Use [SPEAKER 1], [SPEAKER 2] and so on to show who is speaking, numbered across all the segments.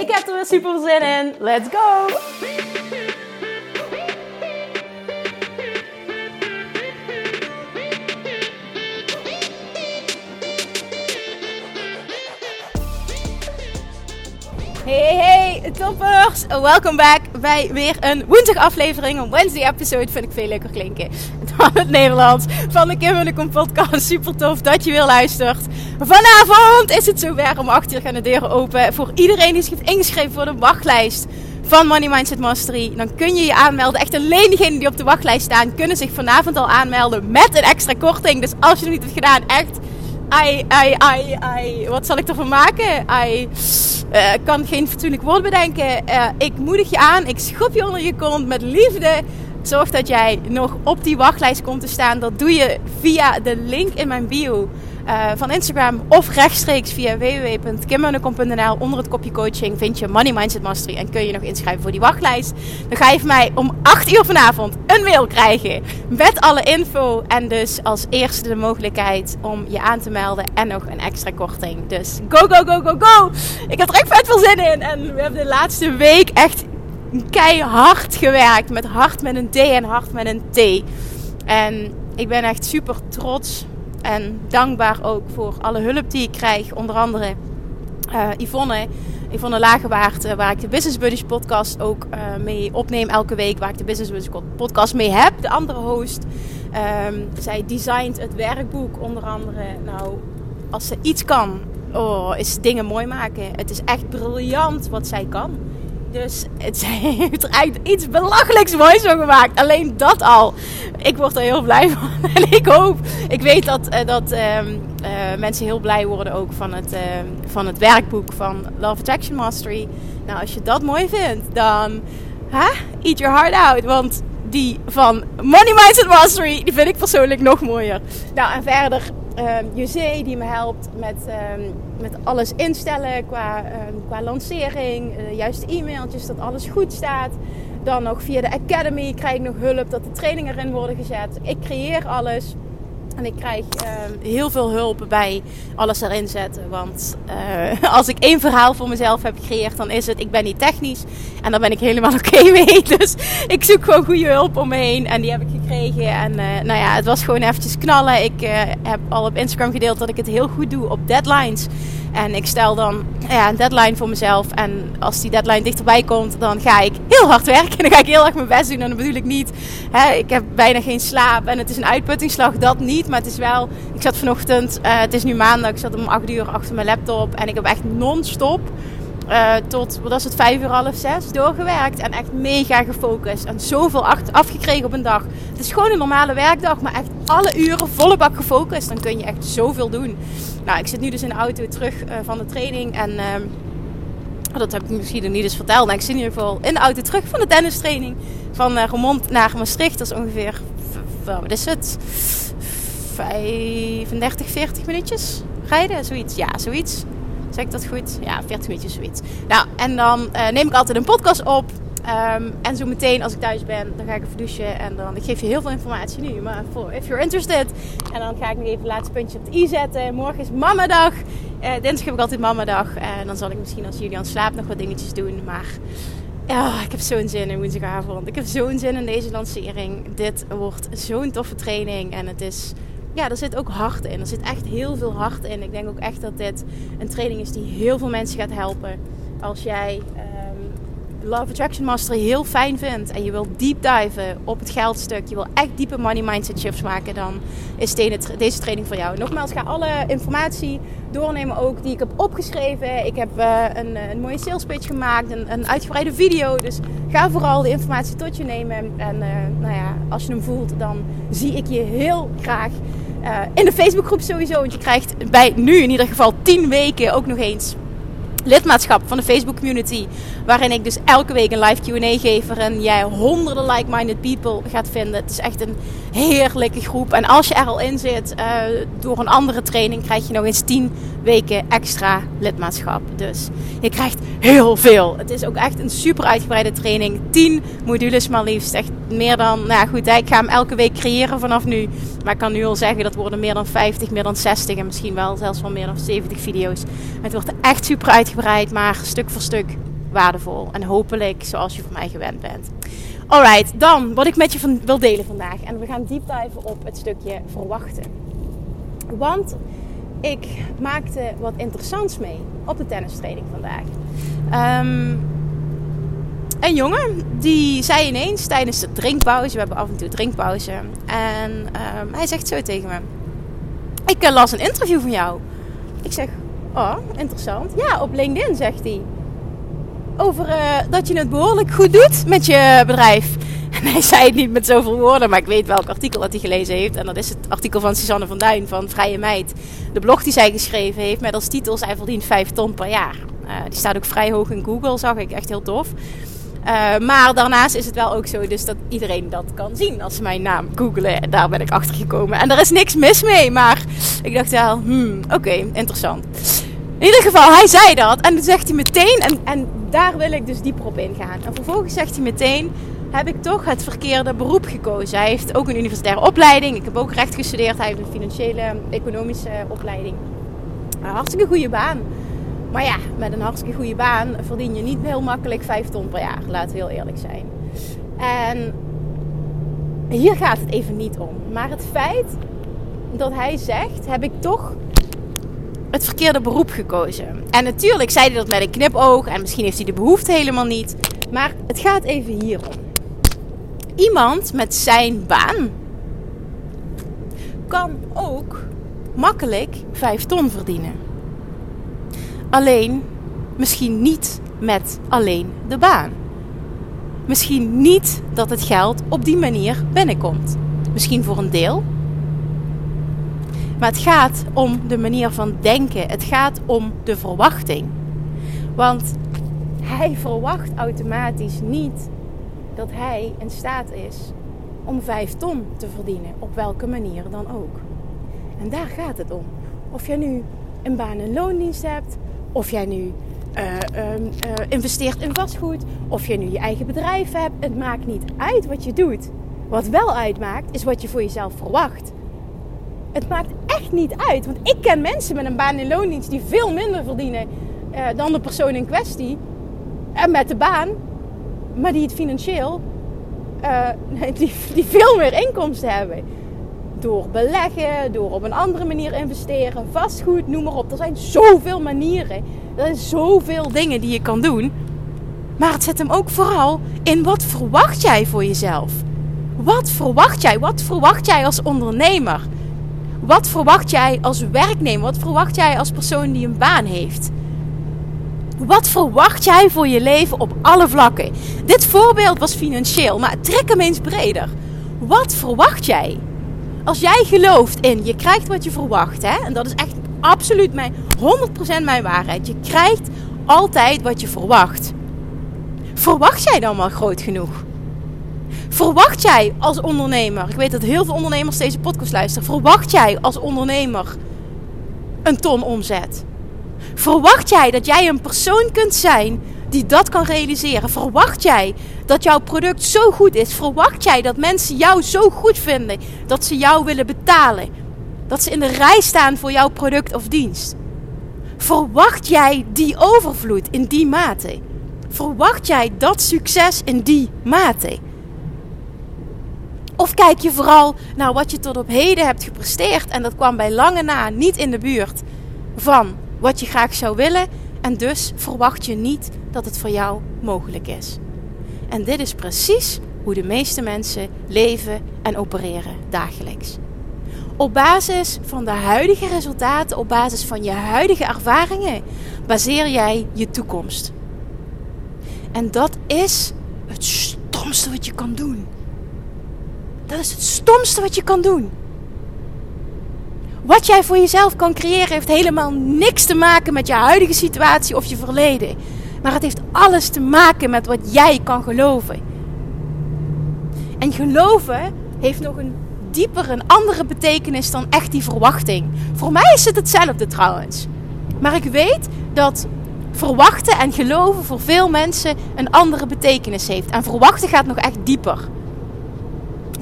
[SPEAKER 1] Ik heb er weer super zin in. Let's go! Hey, hey, toppers! Welkom back bij weer een woensdag aflevering. Een Wednesday episode vind ik veel leuker klinken. Dan het Nederlands van de Kim en de podcast. Super tof dat je weer luistert. Vanavond is het zover. Om 8 uur gaan de deuren open voor iedereen die zich heeft ingeschreven voor de wachtlijst van Money Mindset Mastery. Dan kun je je aanmelden. Echt alleen diegenen die op de wachtlijst staan kunnen zich vanavond al aanmelden met een extra korting. Dus als je het niet hebt gedaan, echt... Ai, ai, ai, ai. Wat zal ik ervan maken? Ai. Uh, kan geen fatsoenlijk woord bedenken. Uh, ik moedig je aan. Ik schop je onder je kont met liefde. Zorg dat jij nog op die wachtlijst komt te staan. Dat doe je via de link in mijn bio. Uh, van Instagram of rechtstreeks via www.kimmunnekom.nl onder het kopje coaching vind je Money Mindset Mastery en kun je nog inschrijven voor die wachtlijst. Dan ga je van mij om 8 uur vanavond een mail krijgen met alle info en dus als eerste de mogelijkheid om je aan te melden en nog een extra korting. Dus go, go, go, go, go! Ik heb er echt vet veel zin in en we hebben de laatste week echt keihard gewerkt met hart met een D en hart met een T. En ik ben echt super trots en dankbaar ook voor alle hulp die ik krijg. Onder andere uh, Yvonne, Yvonne Lagewaard, uh, waar ik de Business Buddies podcast ook uh, mee opneem elke week. Waar ik de Business Buddies podcast mee heb, de andere host. Um, zij designt het werkboek onder andere. Nou, als ze iets kan, oh, is dingen mooi maken. Het is echt briljant wat zij kan. Dus het heeft er eigenlijk iets belachelijks moois van gemaakt. Alleen dat al. Ik word er heel blij van. En ik hoop, ik weet dat, uh, dat uh, uh, mensen heel blij worden ook van het, ehm, van het werkboek van Love Attraction Mastery. Nou, als je dat mooi vindt, dan huh? eat your heart out. Want die van Money Mindset Mastery, die vind ik persoonlijk nog mooier. Nou, en verder um, die me helpt met, um, met alles instellen qua, um, qua lancering. Uh, juist e-mailtjes, dat alles goed staat. Dan nog via de Academy krijg ik nog hulp dat de trainingen erin worden gezet. Ik creëer alles. En ik krijg uh, heel veel hulp bij alles erin zetten. Want uh, als ik één verhaal voor mezelf heb gecreëerd, dan is het: ik ben niet technisch. En daar ben ik helemaal oké mee. Dus ik zoek gewoon goede hulp om me heen. En die heb ik gekregen. En uh, nou ja, het was gewoon eventjes knallen. Ik uh, heb al op Instagram gedeeld dat ik het heel goed doe op deadlines. En ik stel dan ja, een deadline voor mezelf. En als die deadline dichterbij komt, dan ga ik heel hard werken. En dan ga ik heel erg mijn best doen. En dan bedoel ik niet, hè, ik heb bijna geen slaap. En het is een uitputtingsslag, dat niet. Maar het is wel, ik zat vanochtend, uh, het is nu maandag, ik zat om 8 uur achter mijn laptop. En ik heb echt non-stop uh, tot, wat was het, vijf uur, half zes doorgewerkt. En echt mega gefocust. En zoveel afgekregen op een dag. Het is gewoon een normale werkdag, maar echt alle uren volle bak gefocust. Dan kun je echt zoveel doen. Nou, ik zit nu dus in de auto terug uh, van de training. En uh, dat heb ik misschien nog niet eens verteld. Maar ik zit in ieder geval in de auto terug van de tennistraining. Van Remond naar Maastricht. Dat is ongeveer, wat is het? 35, 40 minuutjes rijden, zoiets. Ja, zoiets. Zeg ik dat goed? Ja, 40 minuutjes zoiets. Nou, en dan uh, neem ik altijd een podcast op. Um, en zo meteen als ik thuis ben, dan ga ik even douchen. En dan, ik geef je heel veel informatie nu. Maar if you're interested. En dan ga ik nog even het laatste puntje op de i zetten. Morgen is mamadag. Uh, dinsdag heb ik altijd mamadag. En dan zal ik misschien als jullie aan slaap nog wat dingetjes doen. Maar ja, ik heb zo'n zin in woensdagavond. Ik heb zo'n zin in deze lancering. Dit wordt zo'n toffe training. En het is ja, er zit ook hart in. Er zit echt heel veel hart in. Ik denk ook echt dat dit een training is die heel veel mensen gaat helpen. Als jij um, Love Attraction Mastery heel fijn vindt en je wil deep diven op het geldstuk, je wil echt diepe money mindset shifts maken, dan is deze training voor jou. Nogmaals, ga alle informatie doornemen ook die ik heb opgeschreven. Ik heb uh, een, een, mooie sales pitch gemaakt, een, een, uitgebreide video. Dus ga vooral de informatie tot je nemen. En uh, nou ja, als je hem voelt, dan zie ik je heel graag uh, in de Facebookgroep sowieso. Want je krijgt bij nu in ieder geval 10 weken ook nog eens lidmaatschap van de Facebook community. Waarin ik dus elke week een live QA geef. Waarin jij honderden like-minded people gaat vinden. Het is echt een heerlijke groep. En als je er al in zit, uh, door een andere training krijg je nog eens 10 weken extra lidmaatschap. Dus je krijgt heel veel. Het is ook echt een super uitgebreide training. 10 modules maar liefst. Echt meer dan, nou goed, ik ga hem elke week creëren vanaf nu. Maar ik kan nu al zeggen dat worden meer dan 50, meer dan 60 en misschien wel zelfs wel meer dan 70 video's. Het wordt echt super uitgebreid, maar stuk voor stuk waardevol. En hopelijk zoals je van mij gewend bent. Alright, dan wat ik met je wil delen vandaag. En we gaan deep diven op het stukje verwachten. Want ik maakte wat interessants mee op de tennistraining vandaag. Um, een jongen die zei ineens tijdens de drinkpauze, we hebben af en toe drinkpauze, en um, hij zegt zo tegen me: Ik uh, las een interview van jou. Ik zeg: Oh, interessant. Ja, op LinkedIn zegt hij. Over uh, dat je het behoorlijk goed doet met je bedrijf. Hij zei het niet met zoveel woorden, maar ik weet welk artikel dat hij gelezen heeft. En dat is het artikel van Suzanne van Duin van Vrije Meid. De blog die zij geschreven heeft met als titel Zij verdient 5 ton per jaar. Uh, die staat ook vrij hoog in Google, zag ik. Echt heel tof. Uh, maar daarnaast is het wel ook zo dus dat iedereen dat kan zien als ze mijn naam googelen. Daar ben ik achter gekomen. En er is niks mis mee, maar ik dacht wel, hmm, oké, interessant. In ieder geval, hij zei dat en toen zegt hij meteen, en, en daar wil ik dus dieper op ingaan. En vervolgens zegt hij meteen, heb ik toch het verkeerde beroep gekozen. Hij heeft ook een universitaire opleiding. Ik heb ook recht gestudeerd. Hij heeft een financiële, economische opleiding. Een hartstikke goede baan. Maar ja, met een hartstikke goede baan verdien je niet heel makkelijk 5 ton per jaar. Laten we heel eerlijk zijn. En hier gaat het even niet om. Maar het feit dat hij zegt, heb ik toch het verkeerde beroep gekozen. En natuurlijk zei hij dat met een knipoog. En misschien heeft hij de behoefte helemaal niet. Maar het gaat even hierom. Iemand met zijn baan kan ook makkelijk 5 ton verdienen. Alleen misschien niet met alleen de baan. Misschien niet dat het geld op die manier binnenkomt. Misschien voor een deel. Maar het gaat om de manier van denken. Het gaat om de verwachting. Want hij verwacht automatisch niet dat hij in staat is om 5 ton te verdienen. Op welke manier dan ook. En daar gaat het om. Of je nu een baan- en loondienst hebt, of jij nu uh, uh, investeert in vastgoed, of je nu je eigen bedrijf hebt. Het maakt niet uit wat je doet. Wat wel uitmaakt, is wat je voor jezelf verwacht. Het maakt echt niet uit. Want ik ken mensen met een baan in loondienst die veel minder verdienen uh, dan de persoon in kwestie. En met de baan, maar die het financieel, die, die veel meer inkomsten hebben door beleggen, door op een andere manier investeren, vastgoed, noem maar op. Er zijn zoveel manieren. Er zijn zoveel dingen die je kan doen. Maar het zit hem ook vooral in wat verwacht jij voor jezelf? Wat verwacht jij? Wat verwacht jij als ondernemer? Wat verwacht jij als werknemer? Wat verwacht jij als persoon die een baan heeft? Wat verwacht jij voor je leven op alle vlakken? Dit voorbeeld was financieel, maar trek hem eens breder. Wat verwacht jij? als jij gelooft in je krijgt wat je verwacht, hè, en dat is echt absoluut mijn 100% mijn waarheid. Je krijgt altijd wat je verwacht. Verwacht jij dan wel groot genoeg? Verwacht jij als ondernemer, ik weet dat heel veel ondernemers deze podcast luisteren, verwacht jij als ondernemer een ton omzet? Verwacht jij dat jij een persoon kunt zijn die dat kan realiseren? Verwacht jij dat jouw product zo goed is? Verwacht jij dat mensen jou zo goed vinden dat ze jou willen betalen? Dat ze in de rij staan voor jouw product of dienst? Verwacht jij die overvloed in die mate? Verwacht jij dat succes in die mate? Of kijk je vooral naar wat je tot op heden hebt gepresteerd en dat kwam bij lange na niet in de buurt van wat je graag zou willen en dus verwacht je niet dat het voor jou mogelijk is. En dit is precies hoe de meeste mensen leven en opereren dagelijks. Op basis van de huidige resultaten, op basis van je huidige ervaringen, baseer jij je toekomst. En dat is het stomste wat je kan doen. Dat is het stomste wat je kan doen. Wat jij voor jezelf kan creëren heeft helemaal niks te maken met je huidige situatie of je verleden. Maar het heeft alles te maken met wat jij kan geloven. En geloven heeft nog een dieper, een andere betekenis dan echt die verwachting. Voor mij is het hetzelfde trouwens. Maar ik weet dat verwachten en geloven voor veel mensen een andere betekenis heeft. En verwachten gaat nog echt dieper.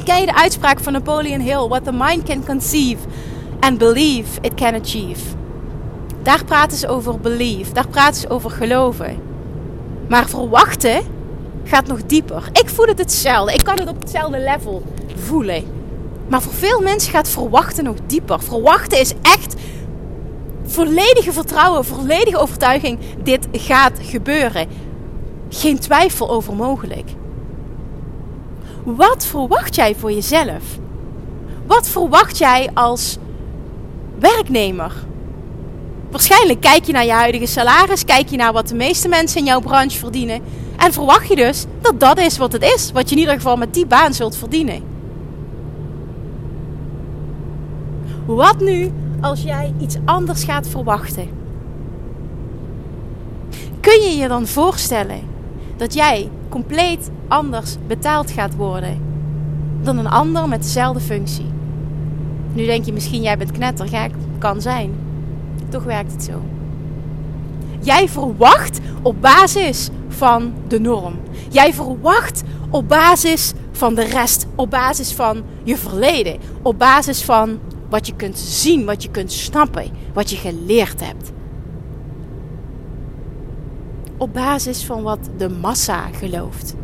[SPEAKER 1] Ken je de uitspraak van Napoleon Hill? What the mind can conceive and believe it can achieve. Daar praten ze over belief. Daar praten ze over geloven. Maar verwachten gaat nog dieper. Ik voel het hetzelfde. Ik kan het op hetzelfde level voelen. Maar voor veel mensen gaat verwachten nog dieper. Verwachten is echt volledige vertrouwen, volledige overtuiging. Dit gaat gebeuren. Geen twijfel over mogelijk. Wat verwacht jij voor jezelf? Wat verwacht jij als werknemer? Waarschijnlijk kijk je naar je huidige salaris, kijk je naar wat de meeste mensen in jouw branche verdienen. En verwacht je dus dat dat is wat het is, wat je in ieder geval met die baan zult verdienen. Wat nu als jij iets anders gaat verwachten? Kun je je dan voorstellen dat jij compleet anders betaald gaat worden dan een ander met dezelfde functie? Nu denk je misschien jij bent knettergek, kan zijn. Toch werkt het zo. Jij verwacht op basis van de norm. Jij verwacht op basis van de rest, op basis van je verleden, op basis van wat je kunt zien, wat je kunt snappen, wat je geleerd hebt. Op basis van wat de massa gelooft.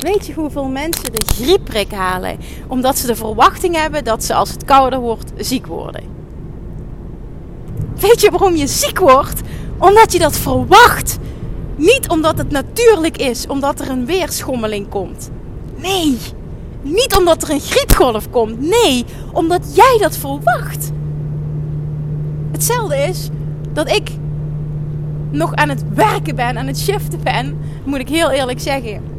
[SPEAKER 1] Weet je hoeveel mensen de griepprik halen omdat ze de verwachting hebben dat ze als het kouder wordt ziek worden? Weet je waarom je ziek wordt? Omdat je dat verwacht. Niet omdat het natuurlijk is, omdat er een weerschommeling komt. Nee, niet omdat er een griepgolf komt. Nee, omdat jij dat verwacht. Hetzelfde is dat ik nog aan het werken ben, aan het shiften ben, moet ik heel eerlijk zeggen.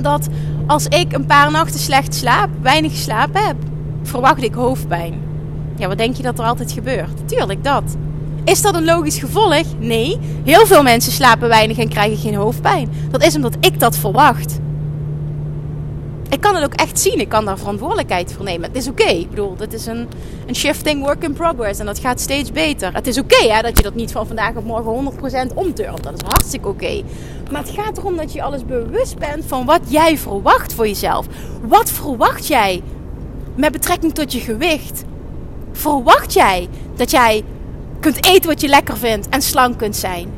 [SPEAKER 1] Dat als ik een paar nachten slecht slaap, weinig geslapen heb, verwacht ik hoofdpijn. Ja, wat denk je dat er altijd gebeurt? Tuurlijk dat. Is dat een logisch gevolg? Nee. Heel veel mensen slapen weinig en krijgen geen hoofdpijn. Dat is omdat ik dat verwacht ik kan het ook echt zien. Ik kan daar verantwoordelijkheid voor nemen. Het is oké. Ik bedoel, dit is een, een shifting work in progress. En dat gaat steeds beter. Het is oké okay, dat je dat niet van vandaag op morgen 100% omturnt. Dat is hartstikke oké. Maar het gaat erom dat je alles bewust bent van wat jij verwacht voor jezelf. Wat verwacht jij met betrekking tot je gewicht? Verwacht jij dat jij kunt eten wat je lekker vindt en slank kunt zijn?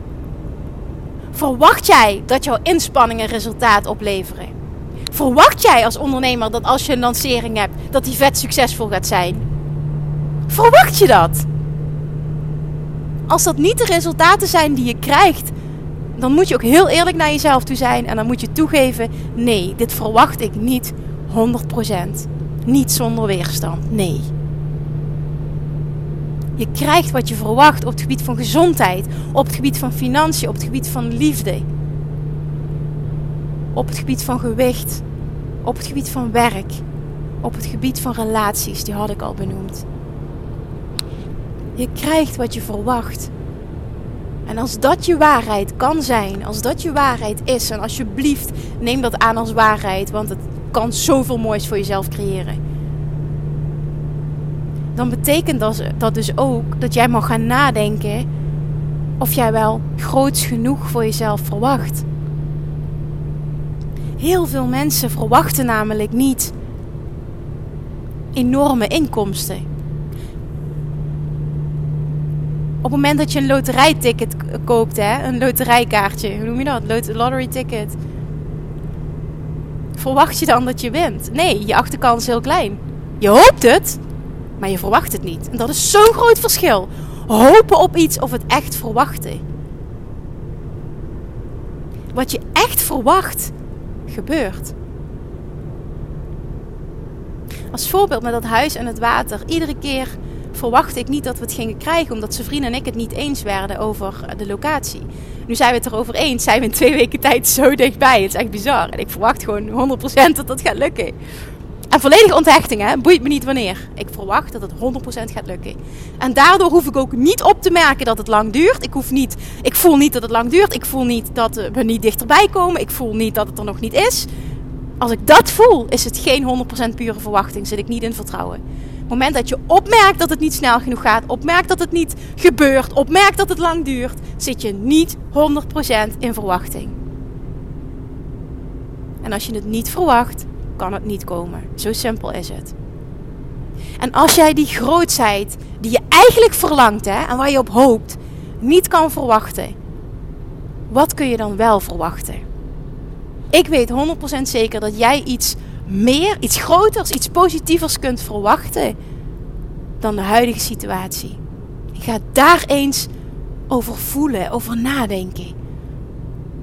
[SPEAKER 1] Verwacht jij dat jouw inspanningen resultaat opleveren? Verwacht jij als ondernemer dat als je een lancering hebt, dat die vet succesvol gaat zijn? Verwacht je dat? Als dat niet de resultaten zijn die je krijgt, dan moet je ook heel eerlijk naar jezelf toe zijn en dan moet je toegeven: nee, dit verwacht ik niet 100%. Niet zonder weerstand. Nee. Je krijgt wat je verwacht op het gebied van gezondheid, op het gebied van financiën, op het gebied van liefde op het gebied van gewicht, op het gebied van werk, op het gebied van relaties, die had ik al benoemd. Je krijgt wat je verwacht. En als dat je waarheid kan zijn, als dat je waarheid is, en alsjeblieft neem dat aan als waarheid, want het kan zoveel moois voor jezelf creëren. Dan betekent dat dus ook dat jij mag gaan nadenken of jij wel groots genoeg voor jezelf verwacht. Heel veel mensen verwachten namelijk niet enorme inkomsten. Op het moment dat je een loterijticket koopt, hè, een loterijkaartje, hoe noem je dat? Lottery ticket. Verwacht je dan dat je wint? Nee, je achterkans is heel klein. Je hoopt het, maar je verwacht het niet. En dat is zo'n groot verschil. Hopen op iets of het echt verwachten. Wat je echt verwacht, gebeurt. Als voorbeeld met dat huis en het water. Iedere keer verwachtte ik niet dat we het gingen krijgen, omdat zijn vrienden en ik het niet eens werden over de locatie. Nu zijn we het erover eens, zijn we in twee weken tijd zo dichtbij. Het is echt bizar. En ik verwacht gewoon 100% dat dat gaat lukken. En volledige onthechting, hè, boeit me niet wanneer. Ik verwacht dat het 100% gaat lukken. En daardoor hoef ik ook niet op te merken dat het lang duurt. Ik, hoef niet, ik voel niet dat het lang duurt. Ik voel niet dat we niet dichterbij komen. Ik voel niet dat het er nog niet is. Als ik dat voel, is het geen 100% pure verwachting. Zit ik niet in vertrouwen. Op het moment dat je opmerkt dat het niet snel genoeg gaat, opmerkt dat het niet gebeurt, opmerkt dat het lang duurt, zit je niet 100% in verwachting. En als je het niet verwacht, kan het niet komen. Zo simpel is het. En als jij die grootheid die je eigenlijk verlangt hè, en waar je op hoopt, niet kan verwachten, wat kun je dan wel verwachten? Ik weet 100% zeker dat jij iets meer, iets groters, iets positievers kunt verwachten dan de huidige situatie. ga daar eens over voelen, over nadenken.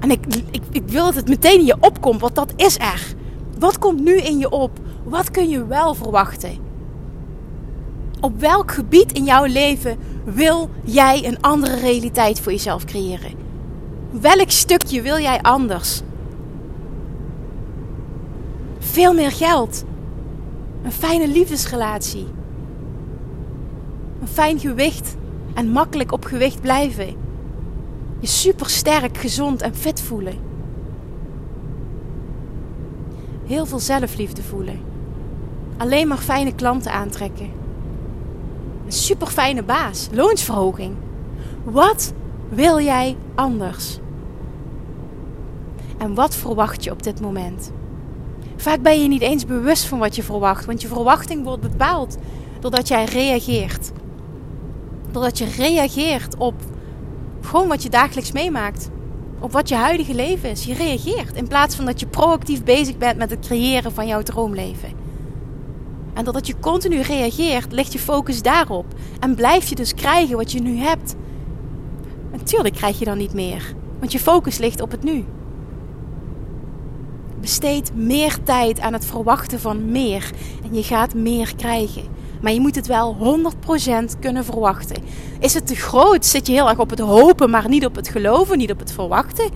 [SPEAKER 1] En ik, ik, ik wil dat het meteen in je opkomt, want dat is er. Wat komt nu in je op? Wat kun je wel verwachten? Op welk gebied in jouw leven wil jij een andere realiteit voor jezelf creëren? Welk stukje wil jij anders? Veel meer geld. Een fijne liefdesrelatie. Een fijn gewicht en makkelijk op gewicht blijven. Je super sterk, gezond en fit voelen. Heel veel zelfliefde voelen. Alleen maar fijne klanten aantrekken. Een super fijne baas. Loonsverhoging. Wat wil jij anders? En wat verwacht je op dit moment? Vaak ben je niet eens bewust van wat je verwacht, want je verwachting wordt bepaald doordat jij reageert. Doordat je reageert op gewoon wat je dagelijks meemaakt. Op wat je huidige leven is. Je reageert in plaats van dat je proactief bezig bent met het creëren van jouw droomleven. En doordat je continu reageert, ligt je focus daarop. En blijf je dus krijgen wat je nu hebt. Natuurlijk krijg je dan niet meer, want je focus ligt op het nu. Besteed meer tijd aan het verwachten van meer en je gaat meer krijgen. Maar je moet het wel 100% kunnen verwachten. Is het te groot? Zit je heel erg op het hopen, maar niet op het geloven, niet op het verwachten?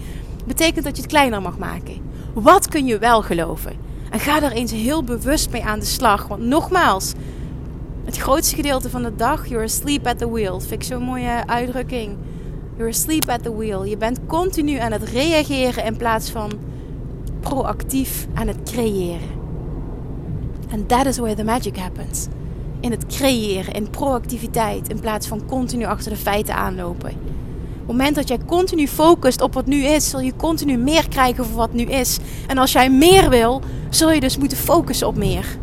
[SPEAKER 1] Betekent dat je het kleiner mag maken. Wat kun je wel geloven? En ga er eens heel bewust mee aan de slag. Want nogmaals, het grootste gedeelte van de dag, you're asleep at the wheel. Vind ik zo'n mooie uitdrukking. You're asleep at the wheel. Je bent continu aan het reageren in plaats van proactief aan het creëren. And that is where the magic happens. In het creëren, in proactiviteit, in plaats van continu achter de feiten aanlopen. Op het moment dat jij continu focust op wat nu is, zul je continu meer krijgen voor wat nu is. En als jij meer wil, zul je dus moeten focussen op meer.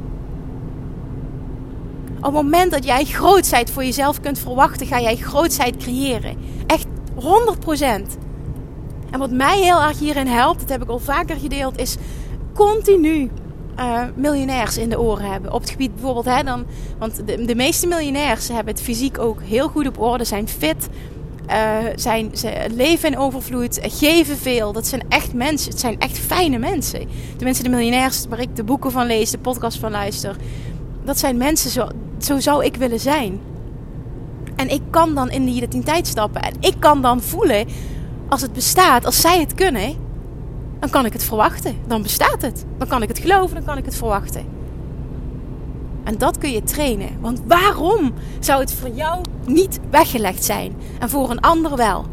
[SPEAKER 1] Op het moment dat jij grootheid voor jezelf kunt verwachten, ga jij grootheid creëren. Echt 100%. En wat mij heel erg hierin helpt, dat heb ik al vaker gedeeld, is continu uh, miljonairs in de oren hebben. Op het gebied bijvoorbeeld, hè, dan, want de, de, meeste miljonairs hebben het fysiek ook heel goed op orde, zijn fit, uh, zijn, ze leven in overvloed, geven veel. Dat zijn echt mensen, het zijn echt fijne mensen. De mensen, de miljonairs waar ik de boeken van lees, de podcast van luister, dat zijn mensen, zo, zo zou ik willen zijn. En ik kan dan in die identiteit stappen en ik kan dan voelen als het bestaat, als zij het kunnen, dan kan ik het verwachten. Dan bestaat het. Dan kan ik het geloven, dan kan ik het verwachten. En dat kun je trainen. Want waarom zou het voor jou niet weggelegd zijn en voor een ander wel?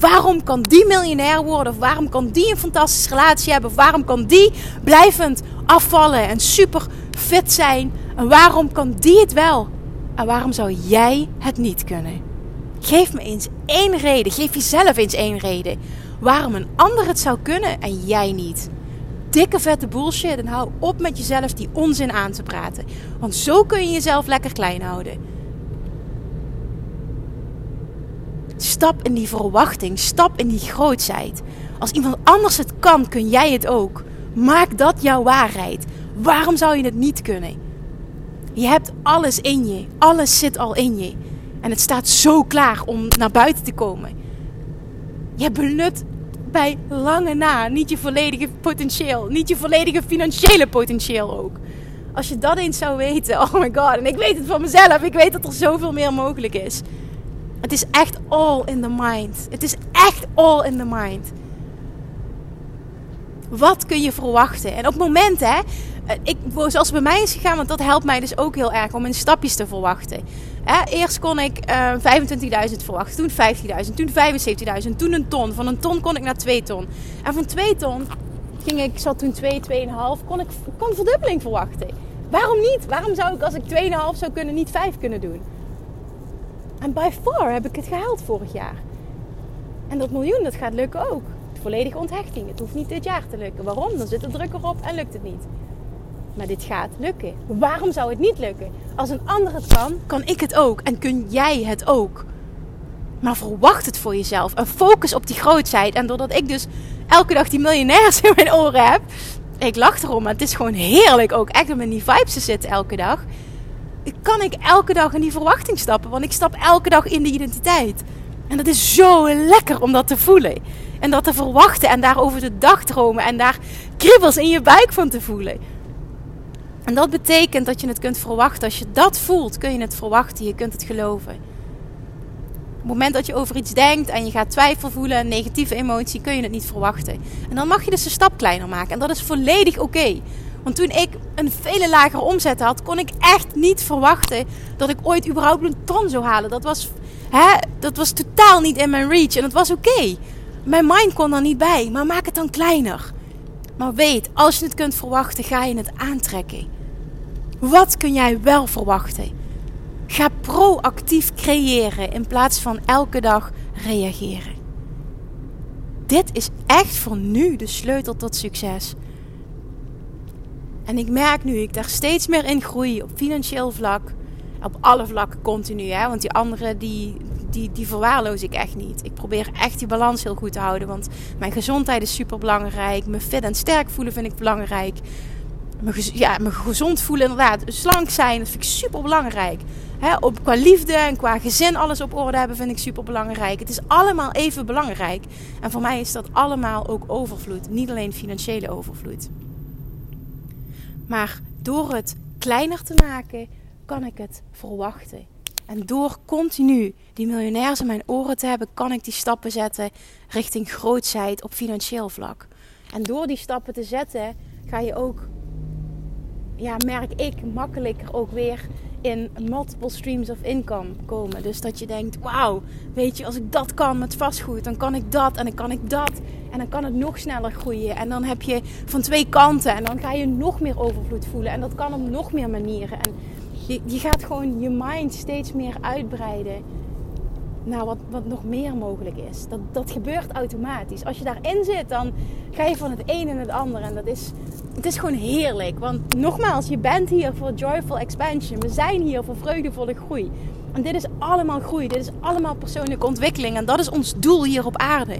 [SPEAKER 1] Waarom kan die miljonair worden? Of waarom kan die een fantastische relatie hebben? Of waarom kan die blijvend afvallen en super fit zijn? En waarom kan die het wel? En waarom zou jij het niet kunnen? Geef me eens één reden. Geef jezelf eens één reden. Waarom een ander het zou kunnen en jij niet. Dikke vette bullshit en hou op met jezelf die onzin aan te praten. Want zo kun je jezelf lekker klein houden. Stap in die verwachting. Stap in die grootheid. Als iemand anders het kan, kun jij het ook. Maak dat jouw waarheid. Waarom zou je het niet kunnen? Je hebt alles in je. Alles zit al in je. En het staat zo klaar om naar buiten te komen. Je benut bij lange na niet je volledige potentieel. Niet je volledige financiële potentieel ook. Als je dat eens zou weten, oh my god. En ik weet het van mezelf. Ik weet dat er zoveel meer mogelijk is. Het is echt all in the mind. Het is echt all in the mind. Wat kun je verwachten? En op momenten, hè, ik, zoals het bij mij is gegaan, want dat helpt mij dus ook heel erg om in stapjes te verwachten. eerst kon ik uh, 25.000 verwachten, toen 50.000, toen 75.000, toen een ton. Van een ton kon ik naar 2 ton. En van 2 ton ging ik, zat toen 2, 2,5, kon ik kon verdubbeling verwachten. Waarom niet? Waarom zou ik als ik 2,5 zou kunnen, niet 5 kunnen doen? En by far heb ik het gehaald vorig jaar. En dat miljoen, dat gaat lukken ook. Volledige onthechting. Het hoeft niet dit jaar te lukken. Waarom? Dan zit er druk erop en lukt het niet. Maar dit gaat lukken. Waarom zou het niet lukken? Als een ander het kan, kan ik het ook. En kun jij het ook. Maar verwacht het voor jezelf. En focus op die grootheid. En doordat ik dus elke dag die miljonairs in mijn oren heb. Ik lach erom, maar het is gewoon heerlijk ook echt om in die vibes te zitten elke dag. Kan ik elke dag in die verwachting stappen? Want ik stap elke dag in de identiteit. En dat is zo lekker om dat te voelen. En dat te verwachten en daarover de dag dromen en daar kribbels in je buik van te voelen. En dat betekent dat je het kunt verwachten. Als je dat voelt, kun je het verwachten. Je kunt het geloven. Op het moment dat je over iets denkt en je gaat twijfel voelen, een negatieve emotie, kun je het niet verwachten. En dan mag je dus een stap kleiner maken. En dat is volledig oké. Want toen ik een vele lagere omzet had, kon ik echt niet verwachten dat ik ooit überhaupt een ton zou halen. Dat was, hè, dat was totaal niet in mijn reach en dat was oké. Mijn mind kon er niet bij, maar maak het dan kleiner. Maar weet, als je het kunt verwachten, ga je het aantrekken. Wat kun jij wel verwachten? Ga proactief creëren in plaats van elke dag reageren. Dit is echt voor nu de sleutel tot succes. En ik merk nu ik daar steeds meer in groei op financieel vlak. Op alle vlakken continu. Hè? Want die andere die, die, die verwaarloos ik echt niet. Ik probeer echt die balans heel goed te houden. Want mijn gezondheid is super belangrijk. Me fit en sterk voelen vind ik belangrijk. Me, ja, gezond voelen inderdaad. Slank zijn, dat vind ik super belangrijk. Op, qua liefde en qua gezin alles op orde hebben vind ik super belangrijk. Het is allemaal even belangrijk. En voor mij is dat allemaal ook overvloed. Niet alleen financiële overvloed. Maar door het kleiner te maken, kan ik het verwachten. En door continu die miljonairs in mijn oren te hebben, kan ik die stappen zetten richting grootsheid op financieel vlak. En door die stappen te zetten, ga je ook, ja, merk ik, makkelijker ook weer in multiple streams of income komen. Dus dat je denkt, wauw, weet je, als ik dat kan met vastgoed, dan kan ik dat en dan kan ik dat. En dan kan het nog sneller groeien. En dan heb je van twee kanten en dan ga je nog meer overvloed voelen. En dat kan op nog meer manieren. En je, je gaat gewoon je mind steeds meer uitbreiden naar wat, wat nog meer mogelijk is. Dat, dat gebeurt automatisch. Als je daarin zit, dan ga je van het een in het ander. En dat is, het is gewoon heerlijk. Want nogmaals, je bent hier voor joyful expansion. We zijn hier voor vreugdevolle groei. En dit is allemaal groei. Dit is allemaal persoonlijke ontwikkeling. En dat is ons doel hier op aarde.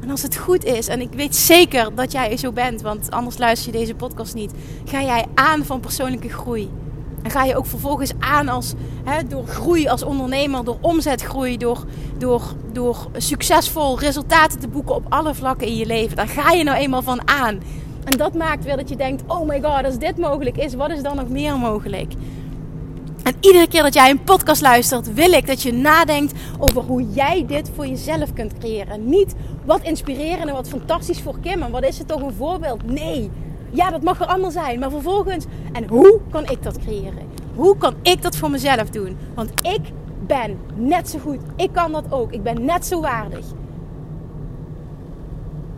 [SPEAKER 1] En als het goed is, en ik weet zeker dat jij zo bent, want anders luister je deze podcast niet, ga jij aan van persoonlijke groei. En ga je ook vervolgens aan als, hè, door groei als ondernemer, door omzetgroei, door, door, door succesvol resultaten te boeken op alle vlakken in je leven. Daar ga je nou eenmaal van aan. En dat maakt weer dat je denkt: oh my god, als dit mogelijk is, wat is dan nog meer mogelijk? En iedere keer dat jij een podcast luistert, wil ik dat je nadenkt over hoe jij dit voor jezelf kunt creëren. Niet wat inspirerend en wat fantastisch voor Kim en wat is het toch een voorbeeld. Nee, ja, dat mag er allemaal zijn. Maar vervolgens, en hoe kan ik dat creëren? Hoe kan ik dat voor mezelf doen? Want ik ben net zo goed. Ik kan dat ook. Ik ben net zo waardig.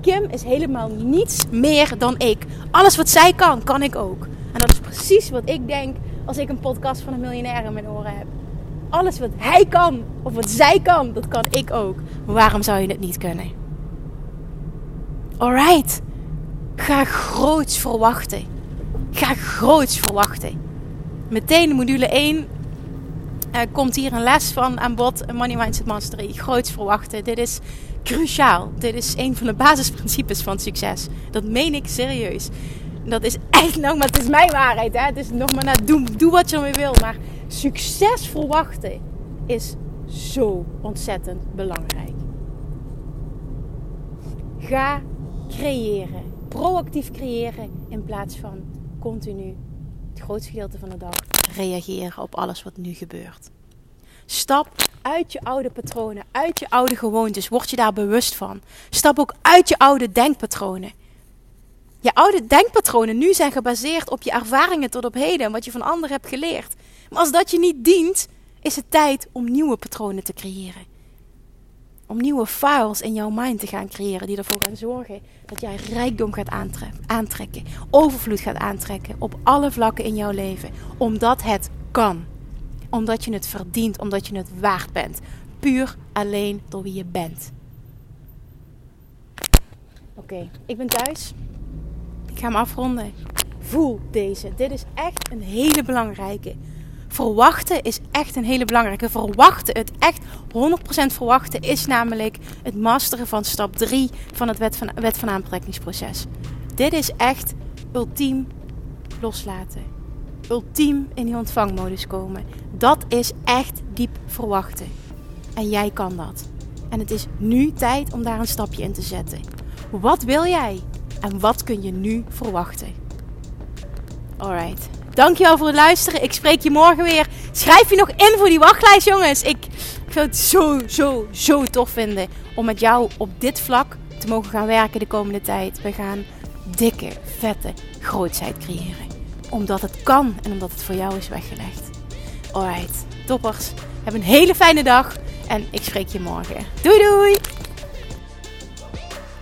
[SPEAKER 1] Kim is helemaal niets meer dan ik. Alles wat zij kan, kan ik ook. En dat is precies wat ik denk als ik een podcast van een miljonair in mijn oren heb. Alles wat hij kan, of wat zij kan, dat kan ik ook. Maar waarom zou je het niet kunnen? Alright. Ga groots verwachten. Ga groots verwachten. Meteen module 1 uh, eh, komt hier een les van aan bod. Money Mindset Mastery. Groots verwachten. Dit is cruciaal. Dit is een van de basisprincipes van succes. Dat meen ik serieus. Dat is echt nog maar, het is mijn waarheid. Hè? Het is nog maar, doe, doe wat je ermee wil. Maar succes verwachten is zo ontzettend belangrijk. Ga creëren proactief creëren in plaats van continu het grootste gedeelte van de dag reageren op alles wat nu gebeurt. Stap uit je oude patronen, uit je oude gewoontes. Word je daar bewust van. Stap ook uit je oude denkpatronen. Je oude denkpatronen nu zijn gebaseerd op je ervaringen tot op heden en wat je van anderen hebt geleerd. Maar als dat je niet dient, is het tijd om nieuwe patronen te creëren. Om nieuwe files in jouw mind te gaan creëren die ervoor gaan zorgen dat jij rijkdom gaat aantrekken, overvloed gaat aantrekken op alle vlakken in jouw leven. Omdat het kan. Omdat je het verdient, omdat je het waard bent. Puur alleen door wie je bent. Oké, ik ben thuis. Ik ga hem afronden. Voel deze. Dit is echt een hele belangrijke. Verwachten is echt een hele belangrijke. Verwachten, het echt 100% verwachten, is namelijk het masteren van stap 3 van het wet van, wet van aantrekkingsproces. Dit is echt ultiem loslaten. Ultiem in die ontvangmodus komen. Dat is echt diep verwachten. En jij kan dat. En het is nu tijd om daar een stapje in te zetten. Wat wil jij? En wat kun je nu verwachten? Alright. Dankjewel voor het luisteren. Ik spreek je morgen weer. Schrijf je nog in voor die wachtlijst, jongens. Ik, ik zou het zo, zo, zo tof vinden om met jou op dit vlak te mogen gaan werken de komende tijd. We gaan dikke, vette grootheid creëren. Omdat het kan en omdat het voor jou is weggelegd. Alright, toppers. Heb een hele fijne dag en ik spreek je morgen. Doei doei!